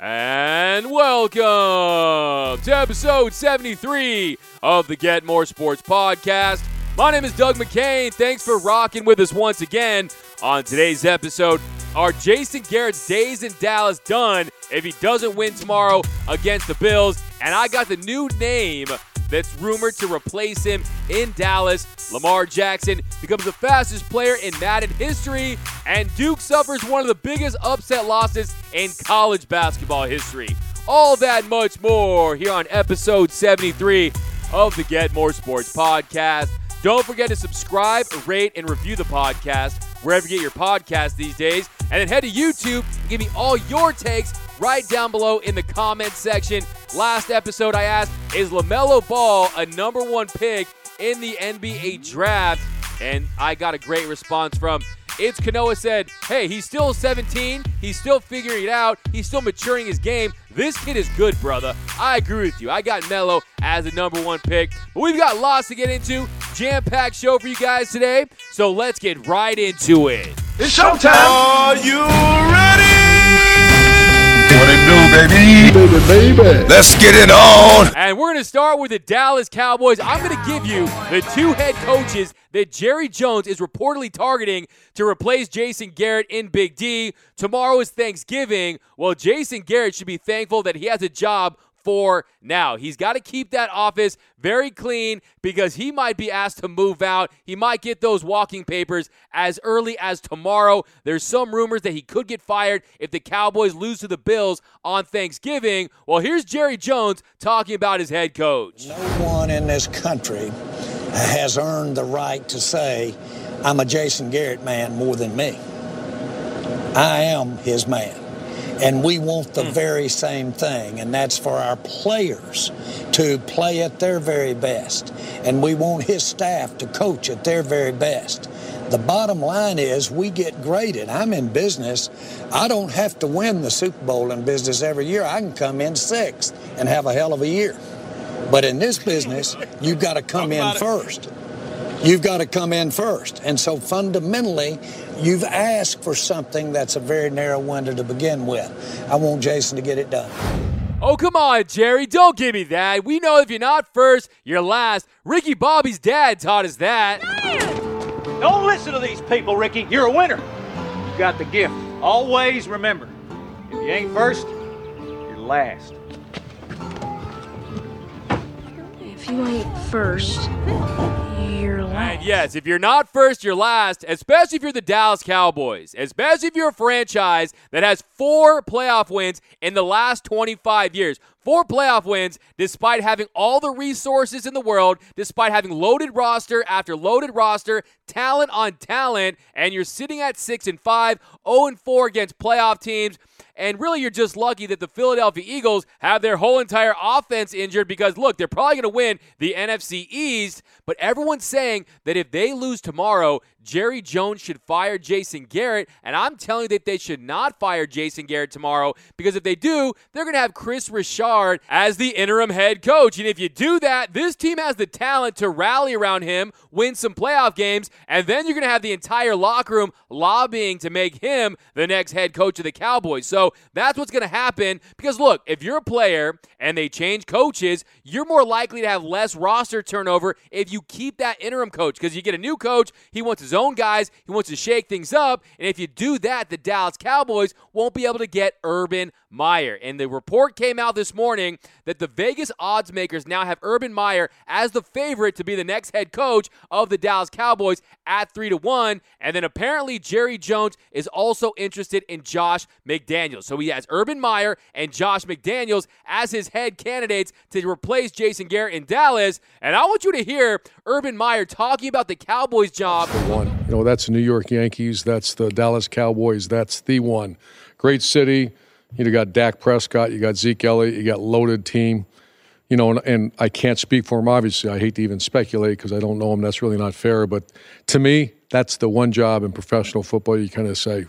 And welcome to episode 73 of the Get More Sports Podcast. My name is Doug McCain. Thanks for rocking with us once again. On today's episode, are Jason Garrett's days in Dallas done if he doesn't win tomorrow against the Bills? And I got the new name that's rumored to replace him in Dallas. Lamar Jackson becomes the fastest player in Madden history, and Duke suffers one of the biggest upset losses in college basketball history. All that much more here on episode 73 of the Get More Sports podcast. Don't forget to subscribe, rate, and review the podcast wherever you get your podcast these days. And then head to YouTube and give me all your takes right down below in the comments section. Last episode, I asked, is LaMelo Ball a number one pick in the NBA draft? And I got a great response from it's Kanoa said, hey, he's still 17. He's still figuring it out. He's still maturing his game. This kid is good, brother. I agree with you. I got Melo as the number one pick. But we've got lots to get into. Jam packed show for you guys today. So let's get right into it. It's showtime. Are you ready? What it do, baby? Baby, baby. Let's get it on. And we're going to start with the Dallas Cowboys. I'm going to give you the two head coaches that Jerry Jones is reportedly targeting to replace Jason Garrett in Big D. Tomorrow is Thanksgiving. Well, Jason Garrett should be thankful that he has a job for now. He's got to keep that office very clean because he might be asked to move out. He might get those walking papers as early as tomorrow. There's some rumors that he could get fired if the Cowboys lose to the Bills on Thanksgiving. Well, here's Jerry Jones talking about his head coach. No one in this country has earned the right to say, I'm a Jason Garrett man more than me. I am his man. And we want the very same thing, and that's for our players to play at their very best. And we want his staff to coach at their very best. The bottom line is we get graded. I'm in business. I don't have to win the Super Bowl in business every year. I can come in sixth and have a hell of a year. But in this business, you've got to come in first. You've got to come in first. And so fundamentally, you've asked for something that's a very narrow window to begin with. I want Jason to get it done. Oh, come on, Jerry. Don't give me that. We know if you're not first, you're last. Ricky Bobby's dad taught us that. Don't listen to these people, Ricky. You're a winner. You've got the gift. Always remember if you ain't first, you're last. If you ain't first, you're last. And yes, if you're not first, you're last, especially if you're the Dallas Cowboys, especially if you're a franchise that has four playoff wins in the last 25 years. Four playoff wins despite having all the resources in the world, despite having loaded roster after loaded roster, talent on talent, and you're sitting at 6 and 5, 0 and 4 against playoff teams. And really, you're just lucky that the Philadelphia Eagles have their whole entire offense injured because, look, they're probably going to win the NFC East. But everyone's saying that if they lose tomorrow, Jerry Jones should fire Jason Garrett. And I'm telling you that they should not fire Jason Garrett tomorrow because if they do, they're going to have Kris Richard as the interim head coach. And if you do that, this team has the talent to rally around him, win some playoff games, and then you're going to have the entire locker room lobbying to make him the next head coach of the Cowboys. So that's what's going to happen because look, if you're a player and they change coaches, you're more likely to have less roster turnover if you keep that interim coach because you get a new coach, he wants his own guys, he wants to shake things up, and if you do that, the Dallas Cowboys won't be able to get Urban Meyer. And the report came out this morning that the Vegas odds makers now have Urban Meyer as the favorite to be the next head coach of the Dallas Cowboys at 3 to 1, and then apparently Jerry Jones is also interested in Josh McDaniels. So he has Urban Meyer and Josh McDaniels as his head candidates to replace Jason Garrett in Dallas. And I want you to hear Urban Meyer talking about the Cowboys job. one. You know, that's the New York Yankees. That's the Dallas Cowboys. That's the one. Great city. You know, got Dak Prescott. You got Zeke Elliott. You got loaded team. You know, and, and I can't speak for him. Obviously, I hate to even speculate because I don't know him. That's really not fair. But to me, that's the one job in professional football. You kind of say,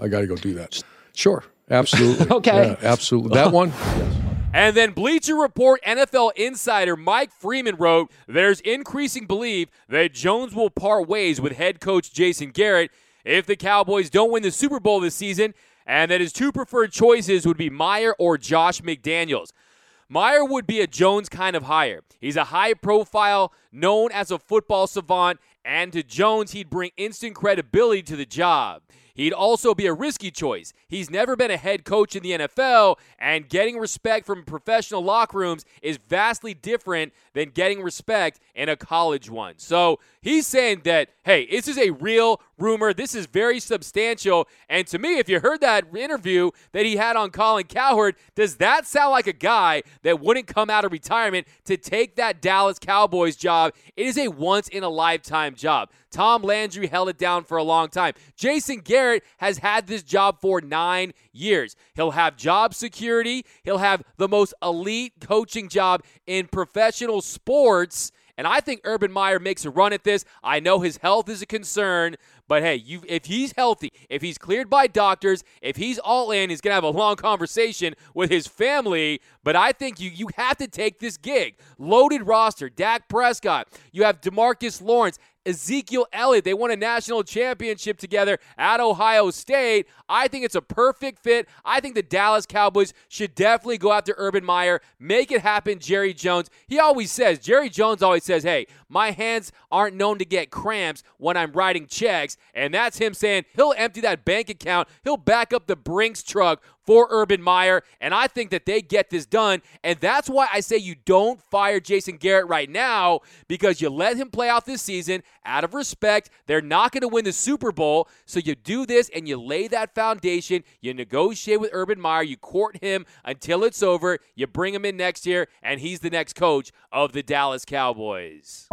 I got to go do that. Sure, absolutely. Okay. Yeah, absolutely. That one. And then Bleacher Report NFL insider Mike Freeman wrote there's increasing belief that Jones will part ways with head coach Jason Garrett if the Cowboys don't win the Super Bowl this season. and that his two preferred choices would be Meyer or Josh McDaniels. Meyer would be a Jones kind of hire. He's a high profile, known as a football savant, and to Jones, he'd bring instant credibility to the job. He'd also be a risky choice. He's never been a head coach in the NFL, and getting respect from professional locker rooms is vastly different than getting respect in a college one. So he's saying that, hey, this is a real rumor. This is very substantial. And to me, if you heard that interview that he had on Colin Cowherd, does that sound like a guy that wouldn't come out of retirement to take that Dallas Cowboys job? It is a once in a lifetime job. Tom Landry held it down for a long time. Jason Garrett has had this job for nine years. He'll have job security, he'll have the most elite coaching job in professional sports. And I think Urban Meyer makes a run at this. I know his health is a concern, but hey, you if he's healthy, if he's cleared by doctors, if he's all in, he's gonna have a long conversation with his family. But I think you you have to take this gig. Loaded roster, Dak Prescott. You have Demarcus Lawrence. Ezekiel Elliott. They won a national championship together at Ohio State. I think it's a perfect fit. I think the Dallas Cowboys should definitely go after Urban Meyer, make it happen, Jerry Jones. He always says, Jerry Jones always says, hey, my hands aren't known to get cramps when I'm writing checks. And that's him saying he'll empty that bank account, he'll back up the Brinks truck for Urban Meyer, and I think that they get this done. And that's why I say you don't fire Jason Garrett right now because you let him play out this season out of respect. They're not going to win the Super Bowl, so you do this and you lay that foundation. You negotiate with Urban Meyer, you court him until it's over. You bring him in next year, and he's the next coach of the Dallas Cowboys.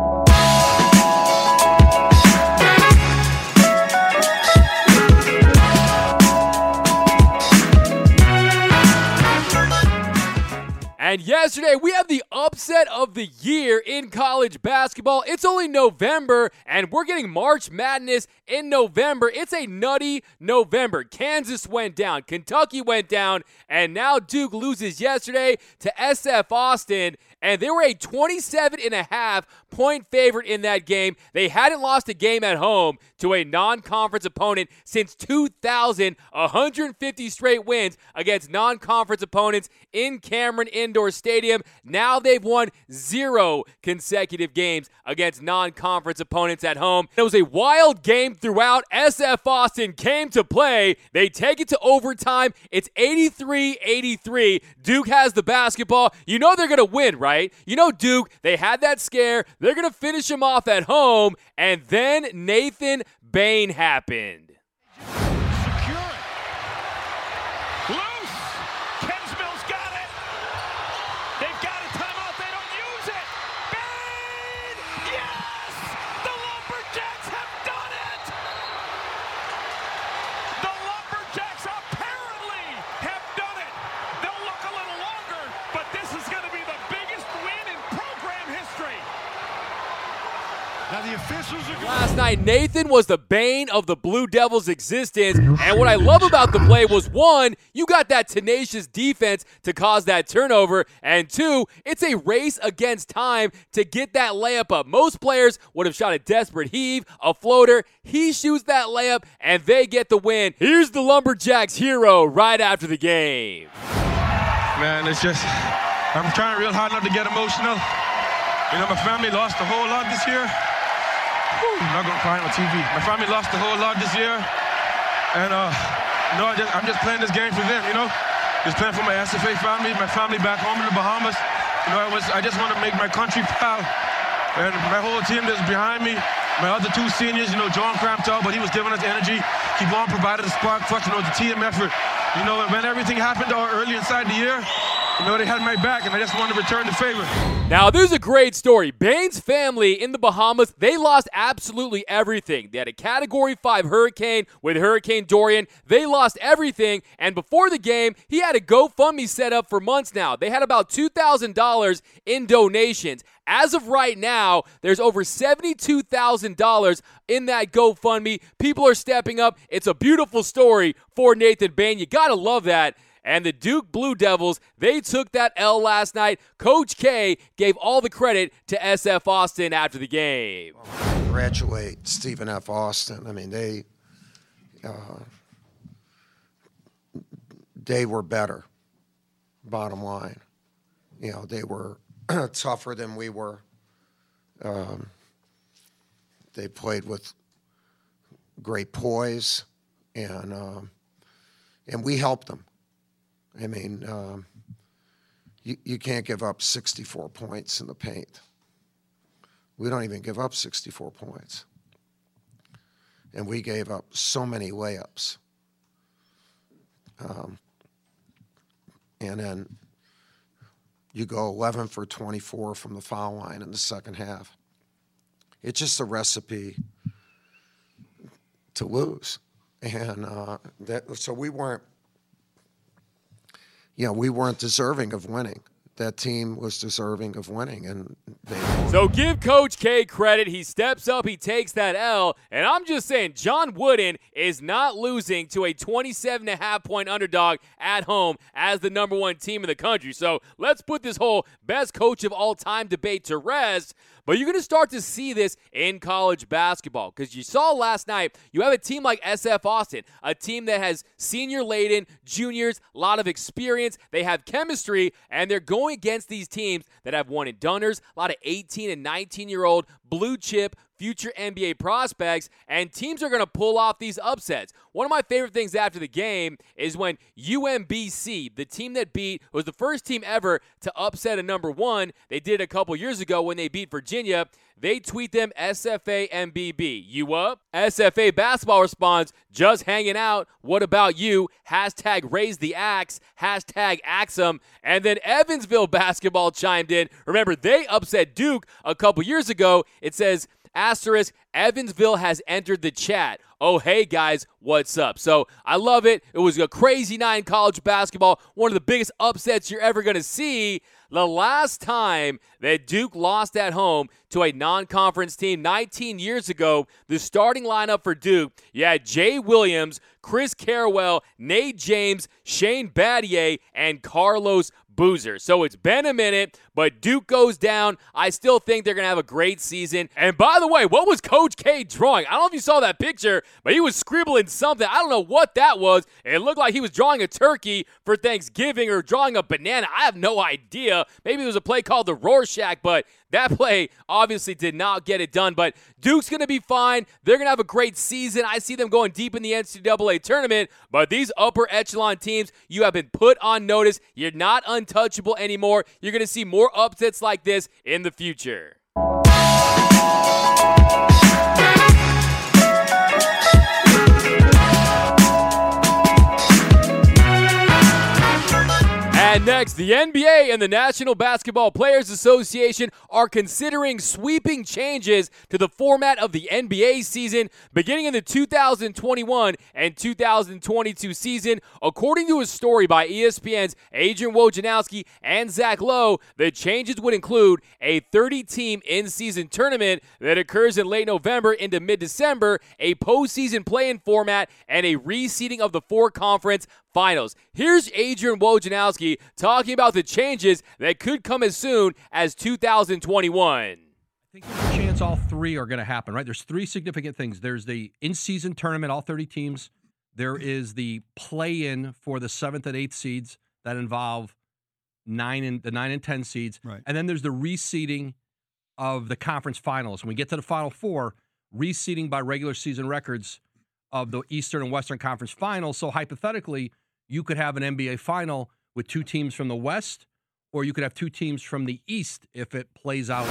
And yesterday, we have the upset of the year in college basketball. It's only November, and we're getting March Madness in November. It's a nutty November. Kansas went down, Kentucky went down, and now Duke loses yesterday to SF Austin. And they were a 27 and a half point favorite in that game. They hadn't lost a game at home to a non conference opponent since 2000, 150 straight wins against non conference opponents in Cameron Indoor Stadium. Now they've won zero consecutive games against non conference opponents at home. It was a wild game throughout. SF Austin came to play. They take it to overtime. It's 83 83. Duke has the basketball. You know they're going to win, right? You know, Duke, they had that scare. They're going to finish him off at home. And then Nathan Bain happened. Secure it. Loose. Kensmil's got it. They've got a timeout. They don't use it. Bain! Yes! The Lumberjacks have done it! The Lumberjacks apparently have done it. They'll look a little longer, but this is going to be the biggest win in program history. Now the officials are going. Last night, Nathan was the bane of the Blue Devils' existence. And what I love about the play was one, you got that tenacious defense to cause that turnover. And two, it's a race against time to get that layup up. Most players would have shot a desperate heave, a floater. He shoots that layup, and they get the win. Here's the Lumberjacks hero right after the game. Man, it's just, I'm trying real hard not to get emotional. You know, my family lost a whole lot this year. Whew, not gonna cry on TV. My family lost a whole lot this year, and uh, I just, I'm just playing this game for them. You know, just playing for my SFA family, my family back home in the Bahamas. You know, I was, I just want to make my country proud, and my whole team that's behind me. My other two seniors, you know, John cramped but he was giving us energy. Kevon provided the spark for us. You know, the team effort. You know, when everything happened early inside the year, you know, they had my back, and I just wanted to return the favor. Now, this is a great story. Bain's family in the Bahamas, they lost absolutely everything. They had a Category 5 hurricane with Hurricane Dorian. They lost everything, and before the game, he had a GoFundMe set up for months now. They had about $2,000 in donations. As of right now, there's over $72,000 in that GoFundMe. People are stepping up. It's a beautiful story for Nathan Bain. You got to love that. And the Duke Blue Devils, they took that L last night. Coach K gave all the credit to SF Austin after the game. Congratulate Stephen F. Austin. I mean, they uh, they were better. Bottom line, you know, they were tougher than we were. Um, they played with great poise, and um, and we helped them. I mean, um, you you can't give up 64 points in the paint. We don't even give up 64 points, and we gave up so many layups. Um, and then you go 11 for 24 from the foul line in the second half. It's just a recipe to lose, and uh, that so we weren't, you know, we weren't deserving of winning. That team was deserving of winning, and they won. So give Coach K credit. He steps up, he takes that L. And I'm just saying, John Wooden is not losing to a 27 and a half point underdog at home as the number one team in the country. So let's put this whole best coach of all time debate to rest. But you're going to start to see this in college basketball because you saw last night, you have a team like SF Austin, a team that has senior laden, juniors, a lot of experience. They have chemistry, and they're going against these teams that have one and doners, a lot of 18 and 19 year old blue chip future NBA prospects, and teams are going to pull off these upsets. One of my favorite things after the game is when UMBC, the team that beat, was the first team ever to upset a number one. They did a couple years ago when they beat Virginia. They tweet them SFA MBB. You up? SFA basketball responds, just hanging out. What about you? Hashtag raise the axe. Hashtag Axum. And then Evansville basketball chimed in. Remember, they upset Duke a couple years ago. It says, asterisk, Evansville has entered the chat. Oh, hey guys, what's up? So I love it. It was a crazy night in college basketball. One of the biggest upsets you're ever going to see. The last time that Duke lost at home to a non conference team 19 years ago, the starting lineup for Duke, had Jay Williams, Chris Carrawell, Nate James, Shane Battier, and Carlos Boozer. So it's been a minute, but Duke goes down. I still think they're going to have a great season. And by the way, what was Coach K drawing? I don't know if you saw that picture, but he was scribbling something. I don't know what that was. It looked like he was drawing a turkey for Thanksgiving or drawing a banana. I have no idea. Maybe it was a play called the Rorschach, but that play obviously did not get it done, but Duke's going to be fine. They're going to have a great season. I see them going deep in the NCAA tournament, but these upper echelon teams, you have been put on notice. You're not untouchable anymore. You're going to see more upsets like this in the future. And next, the NBA and the National Basketball Players Association are considering sweeping changes to the format of the NBA season beginning in the 2021 and 2022 season. According to a story by ESPN's Adrian Wojnarowski and Zach Lowe, the changes would include a 30 team in season tournament that occurs in late November into mid December, a postseason play in format, and a reseeding of the four conference finals. Here's Adrian Wojnarowski talking about the changes that could come as soon as 2021. I think there's a chance all three are going to happen, right? There's three significant things. There's the in-season tournament, all 30 teams. There is the play-in for the seventh and eighth seeds that involve nine and the nine and ten seeds, Right. and then there's the reseeding of the conference finals. When we get to the final four, reseeding by regular season records of the Eastern and Western Conference finals. So hypothetically, you could have an NBA final with two teams from the West, or you could have two teams from the East if it plays out.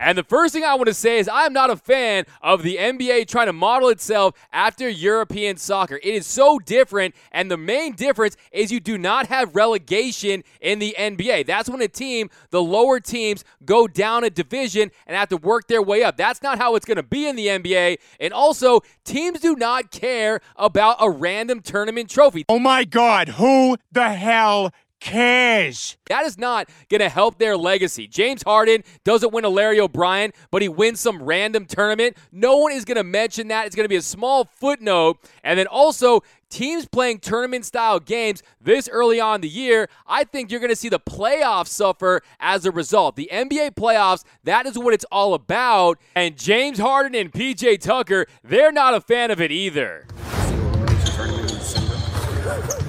And the first thing I want to say is I'm not a fan of the NBA trying to model itself after European soccer. It is so different, and the main difference is you do not have relegation in the NBA. That's when a team, the lower teams, go down a division and have to work their way up. That's not how it's going to be in the NBA. And also, teams do not care about a random tournament trophy. Oh my God, who the hell cares? That is not going to help their legacy. James Harden doesn't win a Larry O'Brien, but he wins some random tournament. No one is going to mention that. It's going to be a small footnote. And then also, teams playing tournament style games this early on in the year, I think you're going to see the playoffs suffer as a result. The NBA playoffs, that is what it's all about. And James Harden and PJ Tucker, they're not a fan of it either.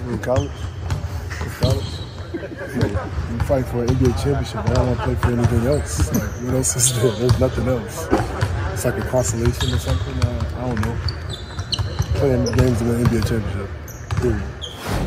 In college. In college. I'm fighting for an NBA championship. I don't want to play for anything else. Like, what else is there? There's nothing else. It's like a consolation or something. Uh, I don't know. Playing games win an NBA championship. Period.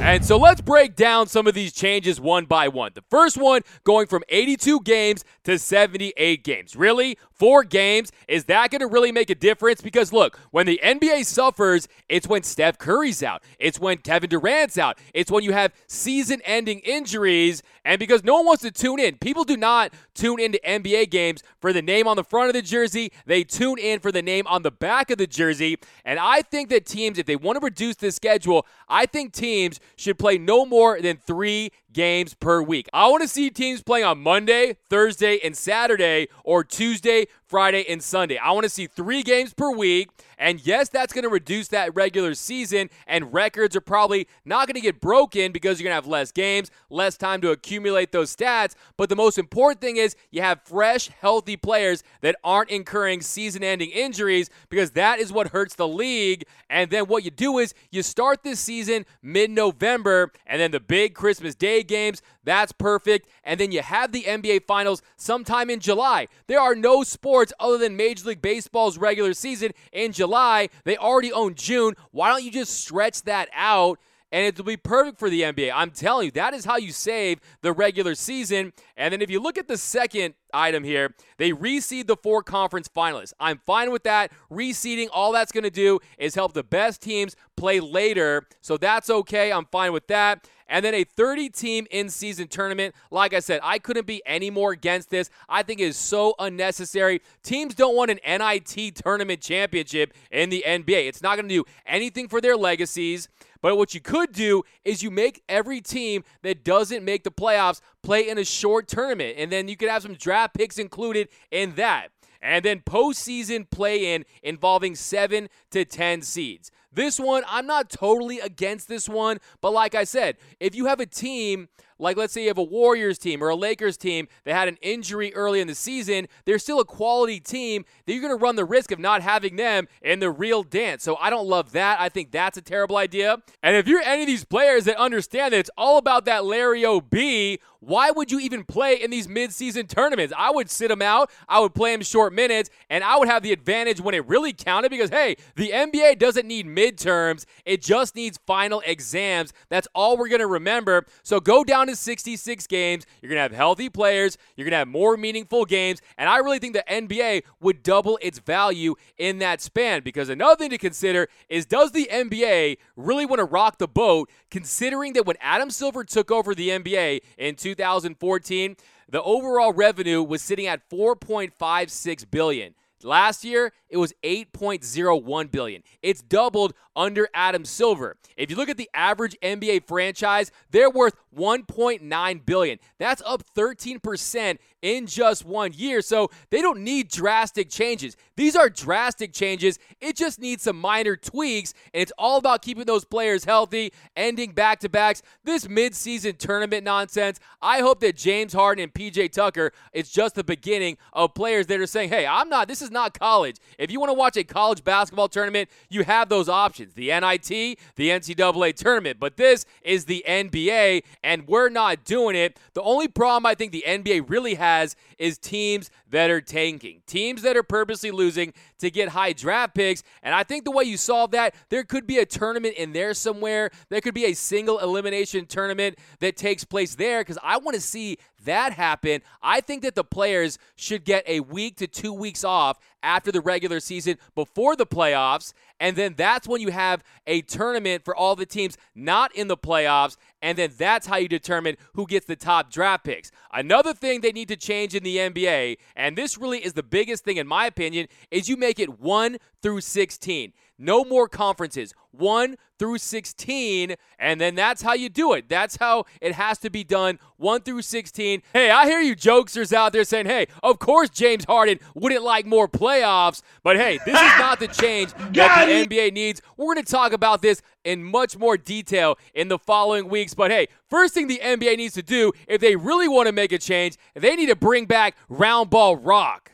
And so let's break down some of these changes one by one. The first one going from 82 games to 78 games. Really? Four games? Is that going to really make a difference? Because look, when the NBA suffers, it's when Steph Curry's out, it's when Kevin Durant's out, it's when you have season ending injuries. And because no one wants to tune in, people do not tune into NBA games for the name on the front of the jersey. They tune in for the name on the back of the jersey. And I think that teams, if they want to reduce the schedule, I think teams should play no more than three games per week. I want to see teams playing on Monday, Thursday, and Saturday, or Tuesday, Friday, and Sunday. I want to see three games per week. And yes, that's going to reduce that regular season, and records are probably not going to get broken because you're going to have less games, less time to accumulate those stats. But the most important thing is you have fresh, healthy players that aren't incurring season ending injuries because that is what hurts the league. And then what you do is you start this season mid November, and then the big Christmas Day games, that's perfect. And then you have the NBA Finals sometime in July. There are no sports other than Major League Baseball's regular season in July. They already own June. Why don't you just stretch that out? and it'll be perfect for the NBA. I'm telling you, that is how you save the regular season. And then if you look at the second item here, they reseed the four conference finalists. I'm fine with that. Reseeding, all that's going to do is help the best teams play later. So that's okay. I'm fine with that. And then a 30 team in season tournament. Like I said, I couldn't be any more against this. I think it is so unnecessary. Teams don't want an NIT tournament championship in the NBA. It's not going to do anything for their legacies. But what you could do is you make every team that doesn't make the playoffs play in a short tournament. And then you could have some draft picks included in that. And then postseason play in involving seven to 10 seeds. This one, I'm not totally against this one, but like I said, if you have a team like let's say you have a Warriors team or a Lakers team that had an injury early in the season, they're still a quality team that you're going to run the risk of not having them in the real dance. So I don't love that. I think that's a terrible idea. And if you're any of these players that understand that it's all about that Larry O.B., why would you even play in these midseason tournaments? I would sit him out, I would play him short minutes, and I would have the advantage when it really counted because, hey, the NBA doesn't need midterms, it just needs final exams. That's all we're going to remember. So go down to 66 games. You're going to have healthy players, you're going to have more meaningful games, and I really think the NBA would double its value in that span because another thing to consider is does the NBA really want to rock the boat considering that when Adam Silver took over the NBA in 2014, the overall revenue was sitting at 4.56 billion. Last year, it was 8.01 billion. It's doubled under Adam Silver. If you look at the average NBA franchise, they're worth 1.9 billion. That's up 13% in just one year. So they don't need drastic changes. These are drastic changes. It just needs some minor tweaks, and it's all about keeping those players healthy, ending back to backs. This midseason tournament nonsense. I hope that James Harden and PJ Tucker is just the beginning of players that are saying, hey, I'm not, this is not college. If you want to watch a college basketball tournament, you have those options the NIT, the NCAA tournament. But this is the NBA, and we're not doing it. The only problem I think the NBA really has is teams that are tanking, teams that are purposely losing to get high draft picks. And I think the way you solve that, there could be a tournament in there somewhere. There could be a single elimination tournament that takes place there because I want to see that happen. I think that the players should get a week to two weeks off after the regular season before the playoffs. And then that's when you have a tournament for all the teams not in the playoffs. And then that's how you determine who gets the top draft picks. Another thing they need to change in the NBA, and this really is the biggest thing in my opinion, is you make it 1 through 16. No more conferences. 1 through 16, and then that's how you do it. That's how it has to be done 1 through 16. Hey, I hear you jokesters out there saying, hey, of course James Harden wouldn't like more playoffs, but hey, this is not the change that the NBA needs. We're going to talk about this in much more detail in the following weeks, but hey, first thing the NBA needs to do if they really want to make a change, they need to bring back round ball rock.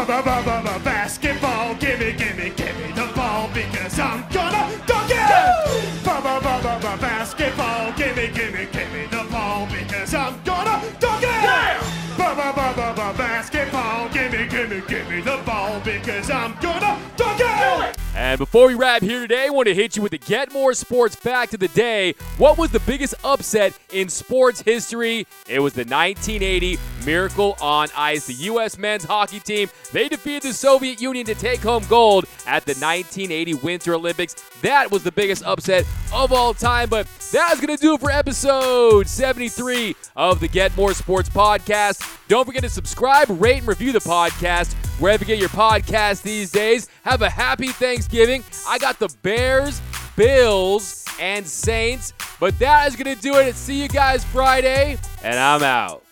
Basketball, gimme, gimme, gimme the ball because I'm gonna dunk it! Ba ba ba ba ba basketball. Gimme, gimme, gimme the ball because I'm gonna dunk it. Ba ba ba ba ba basketball. Gimme, gimme, gimme the ball because I'm gonna dunk it. And before we wrap here today, I want to hit you with the Get More Sports fact of the day. What was the biggest upset in sports history? It was the 1980 Miracle on Ice. The U.S. men's hockey team, they defeated the Soviet Union to take home gold at the 1980 Winter Olympics. That was the biggest upset of all time. But that's going to do it for episode 73 of the Get More Sports podcast. Don't forget to subscribe, rate, and review the podcast wherever you get your podcast these days. Have a happy Thanksgiving. I got the Bears, Bills, and Saints. But that is going to do it. See you guys Friday, and I'm out.